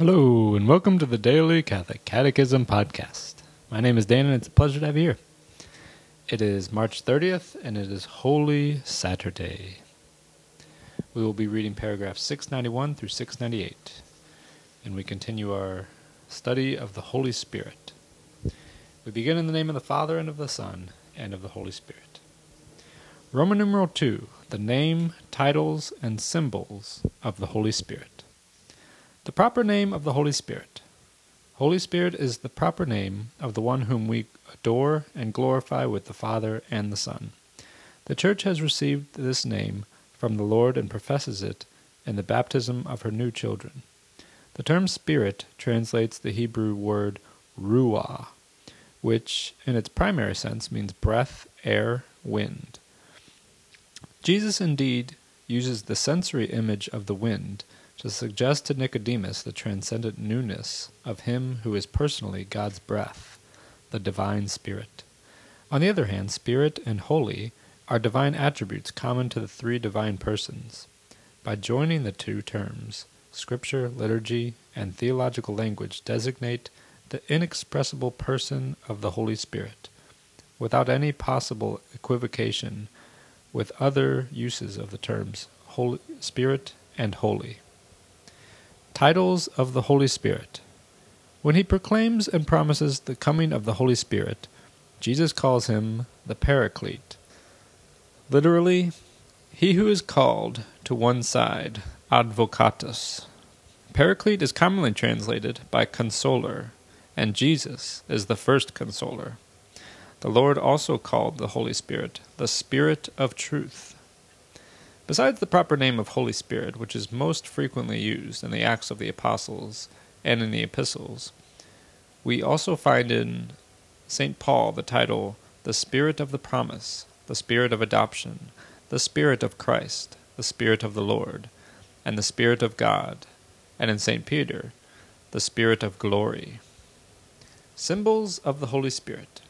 Hello, and welcome to the Daily Catholic Catechism Podcast. My name is Dan, and it's a pleasure to have you here. It is March 30th, and it is Holy Saturday. We will be reading paragraphs 691 through 698, and we continue our study of the Holy Spirit. We begin in the name of the Father, and of the Son, and of the Holy Spirit. Roman numeral 2 The name, titles, and symbols of the Holy Spirit. The proper name of the Holy Spirit. Holy Spirit is the proper name of the one whom we adore and glorify with the Father and the Son. The Church has received this name from the Lord and professes it in the baptism of her new children. The term Spirit translates the Hebrew word ruah, which in its primary sense means breath, air, wind. Jesus indeed uses the sensory image of the wind to suggest to Nicodemus the transcendent newness of him who is personally God's breath, the divine Spirit. On the other hand, Spirit and Holy are divine attributes common to the three divine persons. By joining the two terms, Scripture, liturgy, and theological language designate the inexpressible person of the Holy Spirit, without any possible equivocation with other uses of the terms Holy Spirit and Holy. Titles of the Holy Spirit. When he proclaims and promises the coming of the Holy Spirit, Jesus calls him the Paraclete. Literally, he who is called to one side, advocatus. Paraclete is commonly translated by consoler, and Jesus is the first consoler. The Lord also called the Holy Spirit the Spirit of Truth. Besides the proper name of Holy Spirit, which is most frequently used in the Acts of the Apostles and in the Epistles, we also find in St. Paul the title the Spirit of the Promise, the Spirit of Adoption, the Spirit of Christ, the Spirit of the Lord, and the Spirit of God, and in St. Peter, the Spirit of Glory. Symbols of the Holy Spirit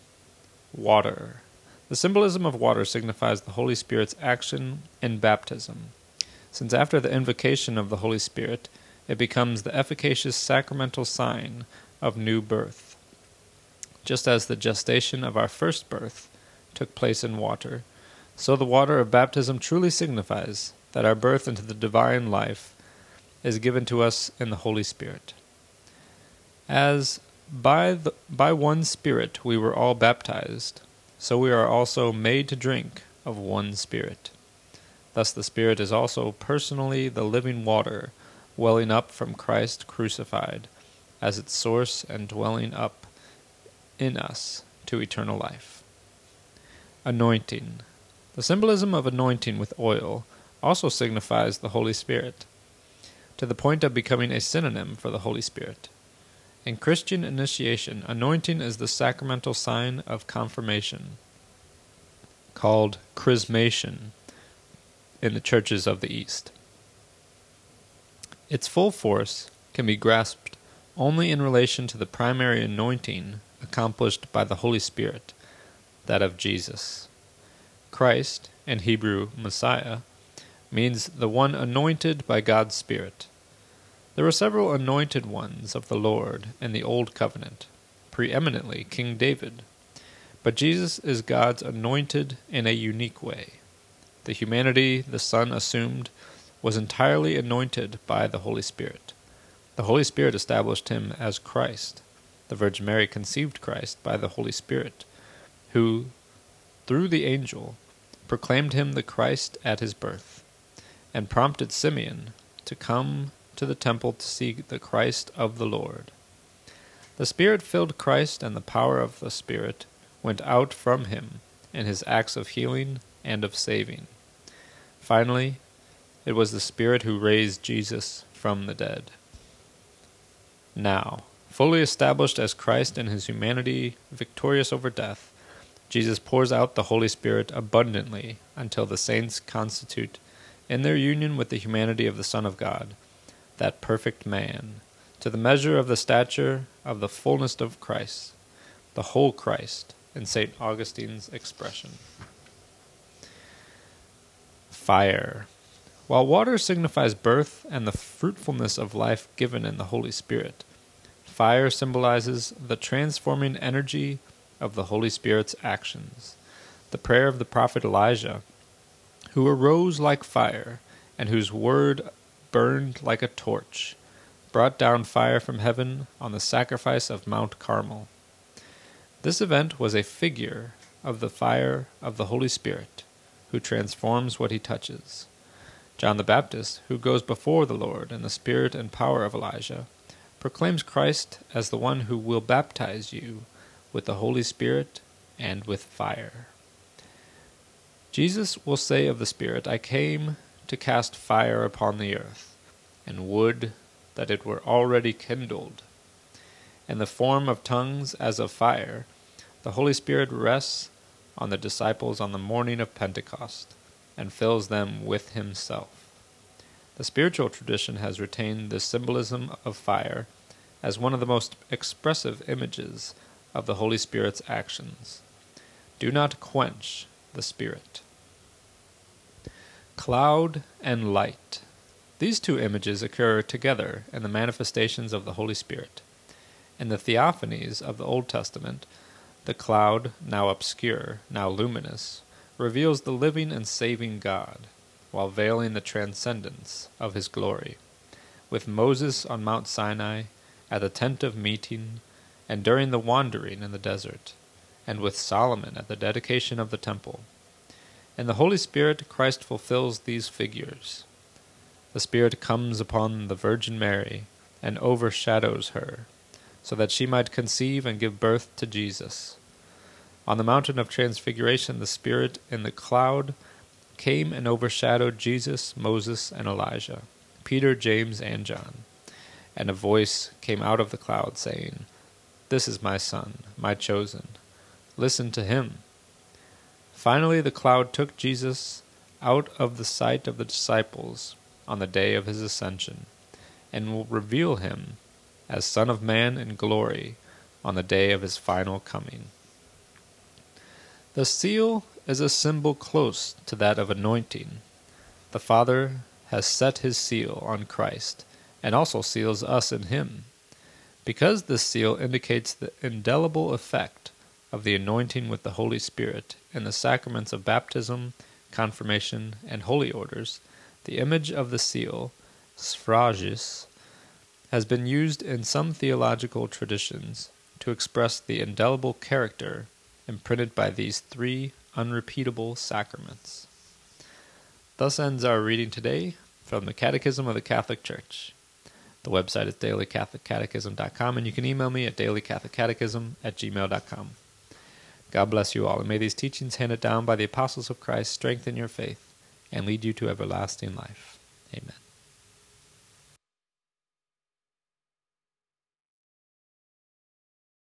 Water. The symbolism of water signifies the Holy Spirit's action in baptism, since after the invocation of the Holy Spirit, it becomes the efficacious sacramental sign of new birth. Just as the gestation of our first birth took place in water, so the water of baptism truly signifies that our birth into the divine life is given to us in the Holy Spirit. As by, the, by one Spirit we were all baptized, so we are also made to drink of one Spirit. Thus the Spirit is also personally the living water, welling up from Christ crucified, as its source and dwelling up in us to eternal life. Anointing. The symbolism of anointing with oil also signifies the Holy Spirit, to the point of becoming a synonym for the Holy Spirit. In Christian initiation, anointing is the sacramental sign of confirmation, called chrismation in the churches of the East. Its full force can be grasped only in relation to the primary anointing accomplished by the Holy Spirit, that of Jesus. Christ, in Hebrew Messiah, means the one anointed by God's Spirit. There were several anointed ones of the Lord in the Old Covenant, preeminently King David. But Jesus is God's anointed in a unique way. The humanity the Son assumed was entirely anointed by the Holy Spirit. The Holy Spirit established him as Christ. The Virgin Mary conceived Christ by the Holy Spirit, who, through the angel, proclaimed him the Christ at his birth, and prompted Simeon to come to the temple to see the Christ of the Lord. The Spirit filled Christ, and the power of the Spirit went out from him in his acts of healing and of saving. Finally, it was the Spirit who raised Jesus from the dead. Now, fully established as Christ in his humanity, victorious over death, Jesus pours out the Holy Spirit abundantly until the saints constitute, in their union with the humanity of the Son of God, that perfect man, to the measure of the stature of the fullness of Christ, the whole Christ, in St. Augustine's expression. Fire. While water signifies birth and the fruitfulness of life given in the Holy Spirit, fire symbolizes the transforming energy of the Holy Spirit's actions. The prayer of the prophet Elijah, who arose like fire and whose word burned like a torch, brought down fire from heaven on the sacrifice of Mount Carmel. This event was a figure of the fire of the Holy Spirit, who transforms what he touches. John the Baptist, who goes before the Lord in the spirit and power of Elijah, proclaims Christ as the one who will baptize you with the Holy Spirit and with fire. Jesus will say of the Spirit, I came to cast fire upon the earth, and would that it were already kindled. In the form of tongues as of fire, the Holy Spirit rests on the disciples on the morning of Pentecost and fills them with himself. The spiritual tradition has retained the symbolism of fire as one of the most expressive images of the Holy Spirit's actions. Do not quench the Spirit. Cloud and light. These two images occur together in the manifestations of the Holy Spirit. In the theophanies of the Old Testament, the cloud, now obscure, now luminous, reveals the living and saving God, while veiling the transcendence of his glory. With Moses on Mount Sinai, at the tent of meeting, and during the wandering in the desert, and with Solomon at the dedication of the temple. In the Holy Spirit, Christ fulfills these figures. The Spirit comes upon the Virgin Mary and overshadows her, so that she might conceive and give birth to Jesus. On the mountain of transfiguration, the Spirit in the cloud came and overshadowed Jesus, Moses, and Elijah, Peter, James, and John. And a voice came out of the cloud, saying, This is my Son, my chosen. Listen to him. Finally, the cloud took Jesus out of the sight of the disciples on the day of his ascension, and will reveal him as Son of Man in glory on the day of his final coming. The seal is a symbol close to that of anointing. The Father has set his seal on Christ, and also seals us in him. Because this seal indicates the indelible effect of the anointing with the Holy Spirit in the sacraments of baptism, confirmation, and holy orders, the image of the seal, sphragis, has been used in some theological traditions to express the indelible character imprinted by these three unrepeatable sacraments. Thus ends our reading today from the Catechism of the Catholic Church. The website is dailycatholiccatechism.com, and you can email me at dailycatholiccatechism at gmail.com. God bless you all, and may these teachings handed down by the apostles of Christ strengthen your faith and lead you to everlasting life. Amen.